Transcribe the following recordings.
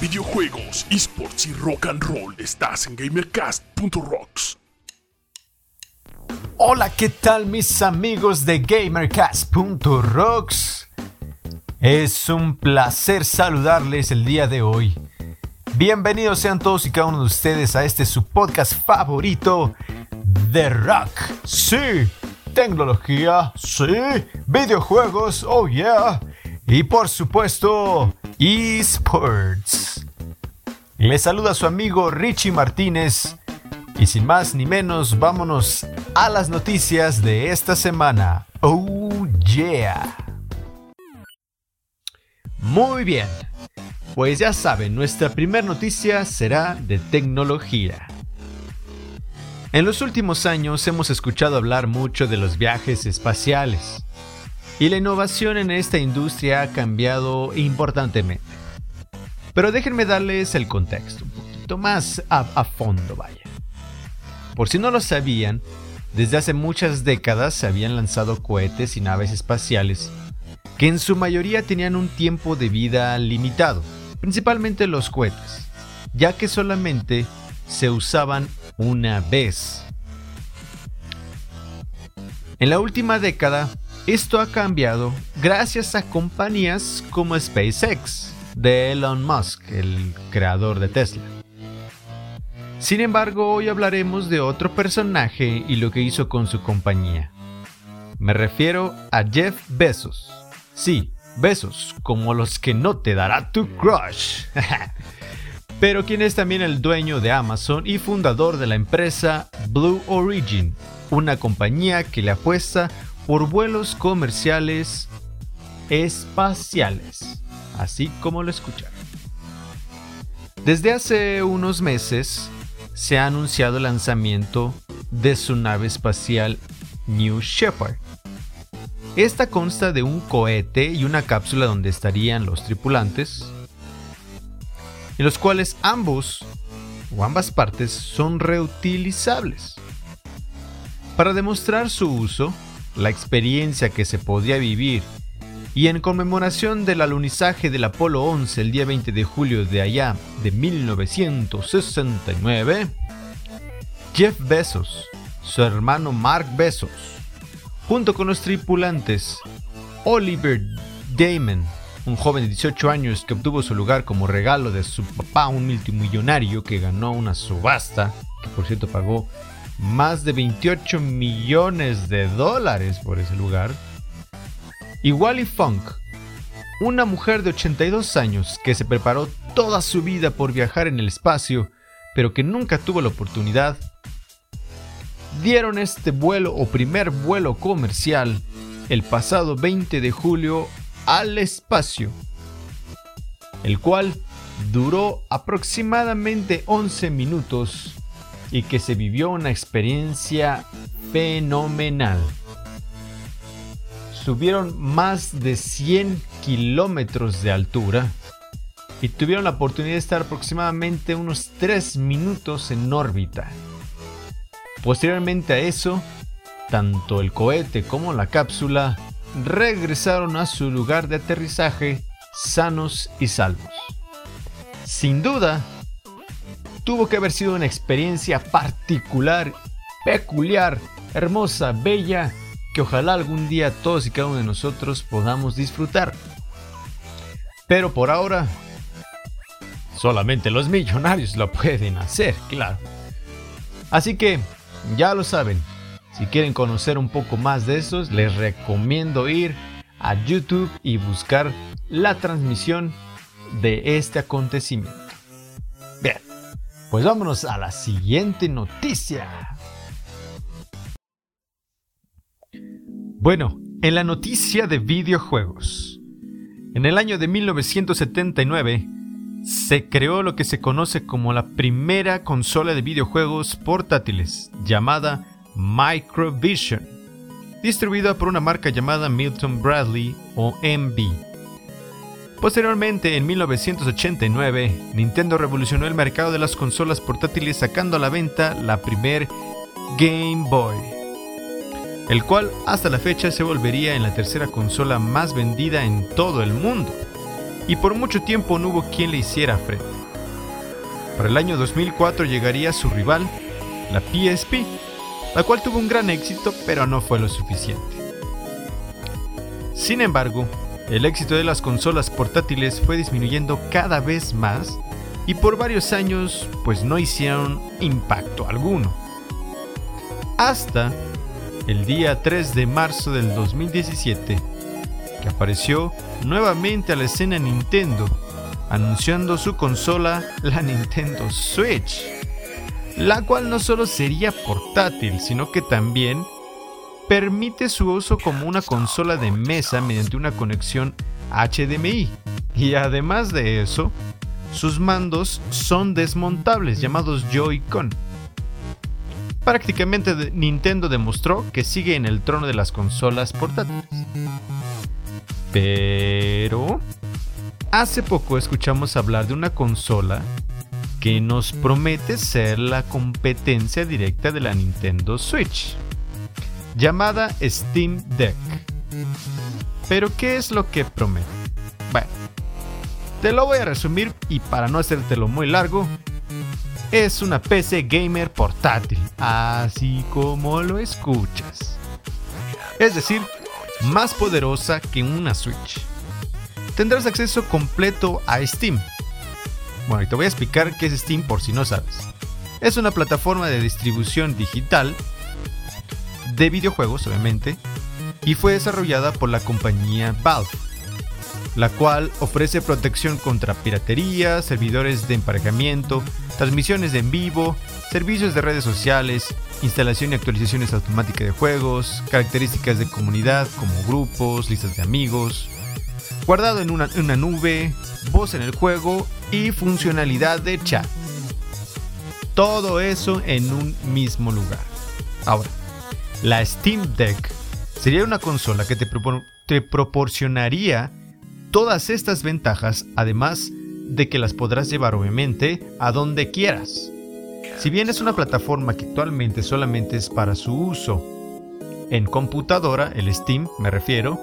videojuegos, esports y rock and roll, estás en gamercast.rocks. Hola, ¿qué tal mis amigos de gamercast.rocks? Es un placer saludarles el día de hoy. Bienvenidos sean todos y cada uno de ustedes a este su podcast favorito de rock. Sí, tecnología, sí, videojuegos, oh yeah. Y por supuesto, esports. Les saluda su amigo Richie Martínez. Y sin más ni menos, vámonos a las noticias de esta semana. Oh yeah. Muy bien. Pues ya saben, nuestra primera noticia será de tecnología. En los últimos años hemos escuchado hablar mucho de los viajes espaciales y la innovación en esta industria ha cambiado importantemente. Pero déjenme darles el contexto, un poquito más a, fondo, vaya. Por si no lo sabían, desde hace muchas décadas se habían lanzado cohetes y naves espaciales que en su mayoría tenían un tiempo de vida limitado, principalmente los cohetes, ya que solamente se usaban una vez. En la última década, esto ha cambiado gracias a compañías como SpaceX, de Elon Musk, el creador de Tesla. Sin embargo, hoy hablaremos de otro personaje y lo que hizo con su compañía. Me refiero a Jeff Bezos. Sí, besos, como los que no te dará tu crush. Pero quien es también el dueño de Amazon y fundador de la empresa Blue Origin, una compañía que le apuesta por vuelos comerciales espaciales, así como lo escuchan. Desde hace unos meses se ha anunciado el lanzamiento de su nave espacial New Shepard. Esta consta de un cohete y una cápsula donde estarían los tripulantes, en los cuales ambos o ambas partes son reutilizables. Para demostrar su uso, la experiencia que se podía vivir. Y en conmemoración del alunizaje del Apolo 11 el día 20 de julio de allá de 1969, Jeff Bezos, su hermano Mark Bezos, junto con los tripulantes Oliver Damon, un joven de 18 años que obtuvo su lugar como regalo de su papá, un multimillonario que ganó una subasta, que por cierto pagó más de 28 millones de dólares por ese lugar. Y Wally Funk, una mujer de 82 años que se preparó toda su vida por viajar en el espacio, pero que nunca tuvo la oportunidad, dieron este vuelo o primer vuelo comercial el pasado 20 de julio al espacio, el cual duró aproximadamente 11 minutos y que se vivió una experiencia fenomenal. Subieron más de 100 kilómetros de altura y tuvieron la oportunidad de estar aproximadamente unos 3 minutos en órbita. Posteriormente a eso, tanto el cohete como la cápsula regresaron a su lugar de aterrizaje sanos y salvos. Sin duda, tuvo que haber sido una experiencia particular, peculiar, hermosa, bella, que ojalá algún día todos y cada uno de nosotros podamos disfrutar. Pero por ahora, solamente los millonarios lo pueden hacer, claro. Así que, ya lo saben, si quieren conocer un poco más de esos, les recomiendo ir a YouTube y buscar la transmisión de este acontecimiento. Pues vámonos a la siguiente noticia. Bueno, en la noticia de videojuegos. En el año de 1979 se creó lo que se conoce como la primera consola de videojuegos portátiles, llamada Microvision, distribuida por una marca llamada Milton Bradley o MB. Posteriormente, en 1989, Nintendo revolucionó el mercado de las consolas portátiles sacando a la venta la primer Game Boy, el cual hasta la fecha se volvería en la tercera consola más vendida en todo el mundo, y por mucho tiempo no hubo quien le hiciera frente. Para el año 2004 llegaría su rival, la PSP, la cual tuvo un gran éxito pero no fue lo suficiente. Sin embargo, el éxito de las consolas portátiles fue disminuyendo cada vez más y por varios años pues no hicieron impacto alguno. Hasta el día 3 de marzo del 2017, que apareció nuevamente a la escena Nintendo, anunciando su consola, la Nintendo Switch, la cual no solo sería portátil, sino que también permite su uso como una consola de mesa mediante una conexión HDMI. Y además de eso, sus mandos son desmontables llamados Joy-Con prácticamente Nintendo demostró que sigue en el trono de las consolas portátiles. Pero hace poco escuchamos hablar de una consola que nos promete ser la competencia directa de la Nintendo Switch, llamada Steam Deck. Pero ¿qué es lo que promete? Bueno, te lo voy a resumir y para no hacértelo muy largo, es una PC gamer portátil, así como lo escuchas. Es decir, más poderosa que una Switch. Tendrás acceso completo a Steam. Bueno, y te voy a explicar qué es Steam por si no sabes. Es una plataforma de distribución digital de videojuegos, obviamente, y fue desarrollada por la compañía Valve la cual ofrece protección contra piratería, servidores de emparejamiento, transmisiones en vivo, servicios de redes sociales, instalación y actualizaciones automáticas de juegos, características de comunidad como grupos, listas de amigos, guardado en una nube, voz en el juego y funcionalidad de chat. Todo eso en un mismo lugar. Ahora, la Steam Deck sería una consola que te, proporcionaría todas estas ventajas, además de que las podrás llevar obviamente a donde quieras. Si bien es una plataforma que actualmente solamente es para su uso en computadora, el Steam me refiero,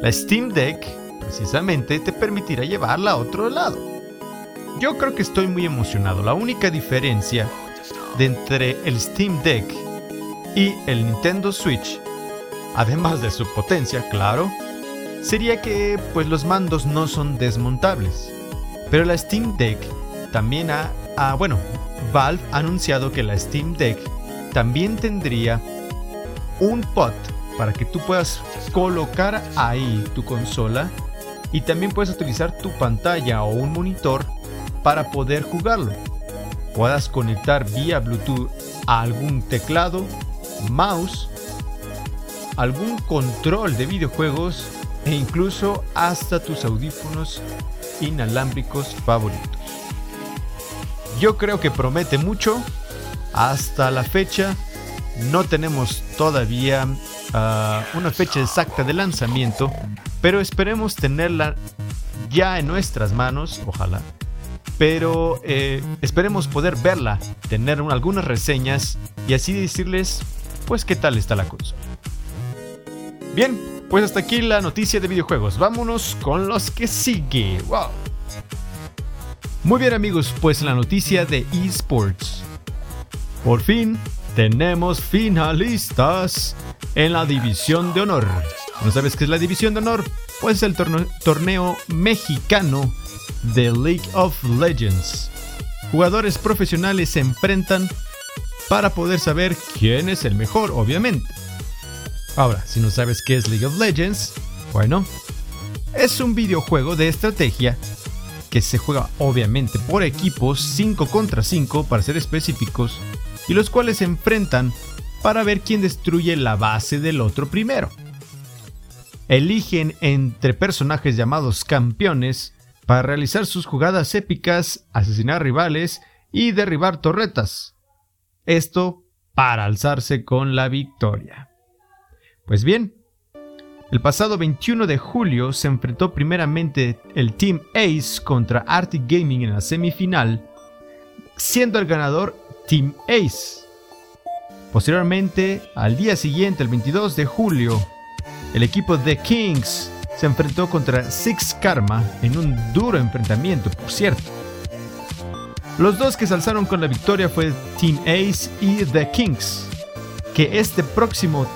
la Steam Deck precisamente te permitirá llevarla a otro lado. Yo creo que estoy muy emocionado. La única diferencia entre el Steam Deck y el Nintendo Switch, además de su potencia, claro, sería que pues los mandos no son desmontables. Pero la Steam Deck también ha, bueno, Valve ha anunciado que la Steam Deck también tendría un pot para que tú puedas colocar ahí tu consola y también puedes utilizar tu pantalla o un monitor para poder jugarlo. Puedas conectar vía Bluetooth a algún teclado, mouse, algún control de videojuegos e incluso hasta tus audífonos inalámbricos favoritos. Yo creo que promete mucho. Hasta la fecha no tenemos todavía ah, una fecha exacta de lanzamiento, pero esperemos tenerla ya en nuestras manos, ojalá. Pero eh, esperemos poder verla, tener algunas reseñas y así decirles, pues qué tal está la cosa. Bien, pues hasta aquí la noticia de videojuegos. Vámonos con los que sigue. Wow. Muy bien amigos, pues la noticia de esports. Por fin tenemos finalistas en la división de honor. ¿No sabes qué es la división de honor? Pues es el torneo mexicano de League of Legends. Jugadores profesionales se enfrentan para poder saber quién es el mejor, obviamente. Ahora, si no sabes qué es League of Legends, bueno, es un videojuego de estrategia que se juega obviamente por equipos 5 contra 5 para ser específicos y los cuales se enfrentan para ver quién destruye la base del otro primero. Eligen entre personajes llamados campeones para realizar sus jugadas épicas, asesinar rivales y derribar torretas. Esto para alzarse con la victoria. Pues bien, el pasado 21 de julio se enfrentó primeramente el Team Ace contra Arctic Gaming en la semifinal, siendo el ganador Team Ace. Posteriormente, al día siguiente, el 22 de julio, el equipo de Kings se enfrentó contra Six Karma en un duro enfrentamiento, por cierto. Los dos que se alzaron con la victoria fue Team Ace y The Kings, que este próximo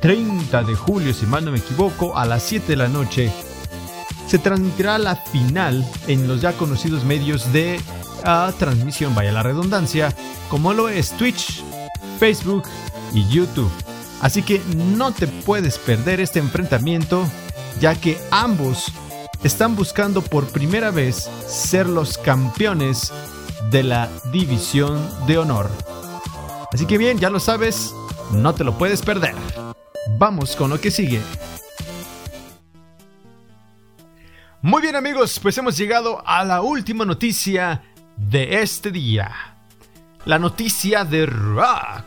30 de julio, si mal no me equivoco, a las 7 de la noche, se transmitirá la final en los ya conocidos medios de ah, transmisión, vaya la redundancia, como lo es Twitch, Facebook y YouTube. Así que no te puedes perder este enfrentamiento, ya que ambos están buscando por primera vez ser los campeones de la División de Honor. Así que bien, ya lo sabes, no te lo puedes perder. Vamos con lo que sigue. Muy bien amigos, pues hemos llegado a la última noticia de este día. La noticia de rock.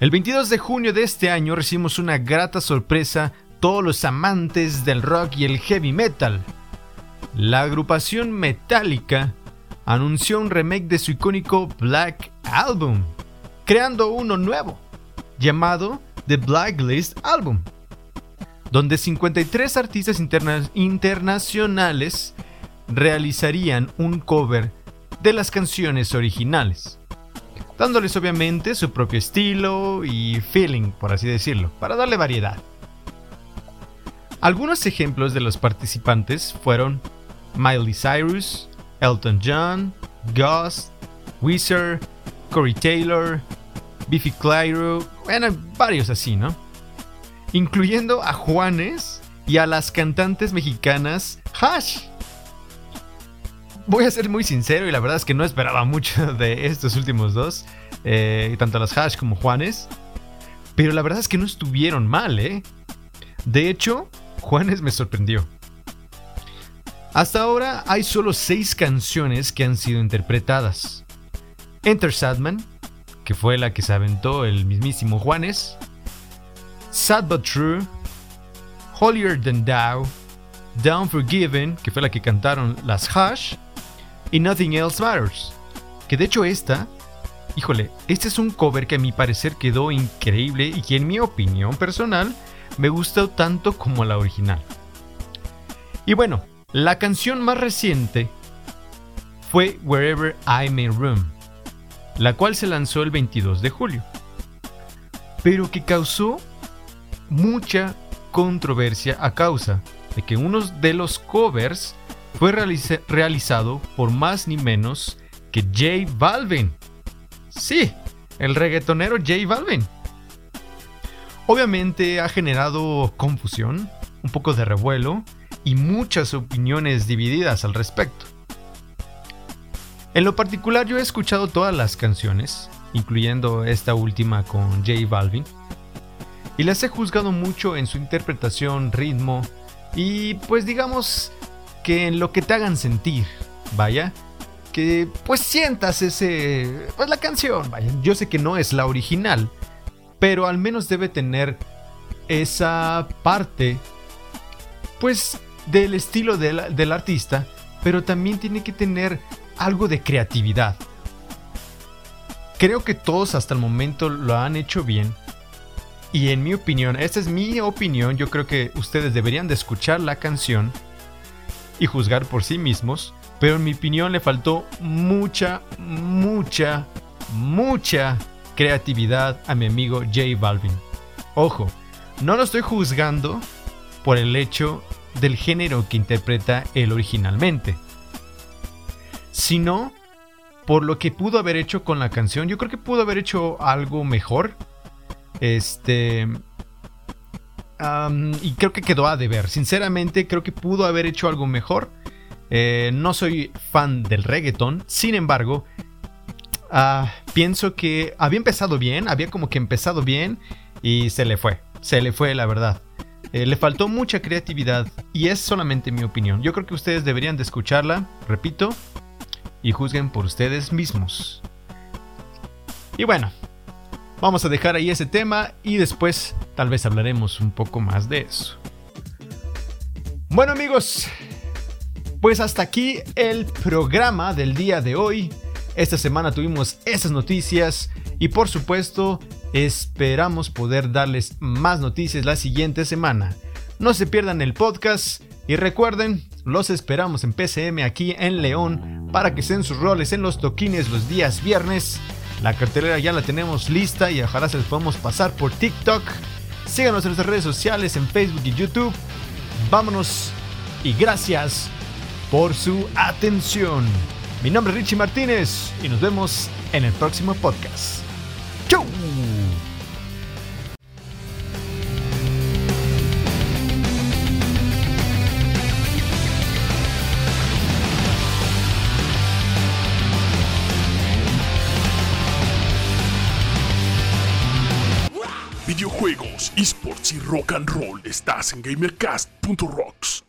El 22 de junio de este año recibimos una grata sorpresa todos los amantes del rock y el heavy metal. La agrupación Metallica anunció un remake de su icónico Black Album, creando uno nuevo, llamado The Blacklist Album, donde 53 artistas internacionales realizarían un cover de las canciones originales, dándoles obviamente su propio estilo y feeling, por así decirlo, para darle variedad. Algunos ejemplos de los participantes fueron Miley Cyrus, Elton John, Ghost, Wizard, Corey Taylor, Biffy Clyro, bueno, varios así, ¿no? Incluyendo a Juanes y a las cantantes mexicanas Hash. Voy a ser muy sincero y la verdad es que no esperaba mucho de estos últimos dos, eh, tanto las Hash como Juanes, pero la verdad es que no estuvieron mal, ¿eh? De hecho, Juanes me sorprendió. Hasta ahora hay solo 6 canciones que han sido interpretadas. Enter Sadman, que fue la que se aventó el mismísimo Juanes. Sad But True, Holier Than Thou, Down Forgiven, que fue la que cantaron las Hash, y Nothing Else Matters. Que de hecho esta, híjole, este es un cover que a mi parecer quedó increíble y que en mi opinión personal me gustó tanto como la original. Y bueno, la canción más reciente fue Wherever I May Room, la cual se lanzó el 22 de julio, pero que causó mucha controversia a causa de que uno de los covers fue realizado por más ni menos que J Balvin. Sí, el reggaetonero J Balvin. Obviamente ha generado confusión, un poco de revuelo, y muchas opiniones divididas al respecto. En lo particular yo he escuchado todas las canciones, incluyendo esta última con J Balvin, y las he juzgado mucho en su interpretación, ritmo y pues digamos que en lo que te hagan sentir, vaya, que pues sientas ese, pues la canción, vaya, yo sé que no es la original, pero al menos debe tener esa parte pues del estilo del, artista, pero también tiene que tener algo de creatividad. Creo que todos hasta el momento lo han hecho bien. Y en mi opinión, esta es mi opinión, yo creo que ustedes deberían de escuchar la canción y juzgar por sí mismos. Pero en mi opinión le faltó mucha, mucha, mucha creatividad a mi amigo J Balvin. Ojo, no lo estoy juzgando por el hecho del género que interpreta él originalmente, sino por lo que pudo haber hecho con la canción. Yo creo que pudo haber hecho algo mejor. Este. y creo que quedó a deber. Sinceramente, creo que pudo haber hecho algo mejor. Eh, no soy fan del reggaeton. Sin embargo, ah, pienso que había empezado bien. Había como que empezado bien. Y se le fue. Se le fue, la verdad. Eh, le faltó mucha creatividad y es solamente mi opinión. Yo creo que ustedes deberían de escucharla, repito, y juzguen por ustedes mismos. Y bueno, vamos a dejar ahí ese tema y después tal vez hablaremos un poco más de eso. Bueno amigos, pues hasta aquí el programa del día de hoy. Esta semana tuvimos esas noticias y por supuesto Esperamos poder darles más noticias la siguiente semana. No se pierdan el podcast y recuerden, los esperamos en PCM aquí en León para que sean sus roles en los toquines los días viernes. La cartelera ya la tenemos lista y ojalá se les podamos pasar por TikTok. Síganos en nuestras redes sociales en Facebook y YouTube. Vámonos y gracias por su atención. Mi nombre es Richie Martínez y nos vemos en el próximo podcast. ¡Chau! Videojuegos, esports y rock and roll estás en GamerCast.rocks.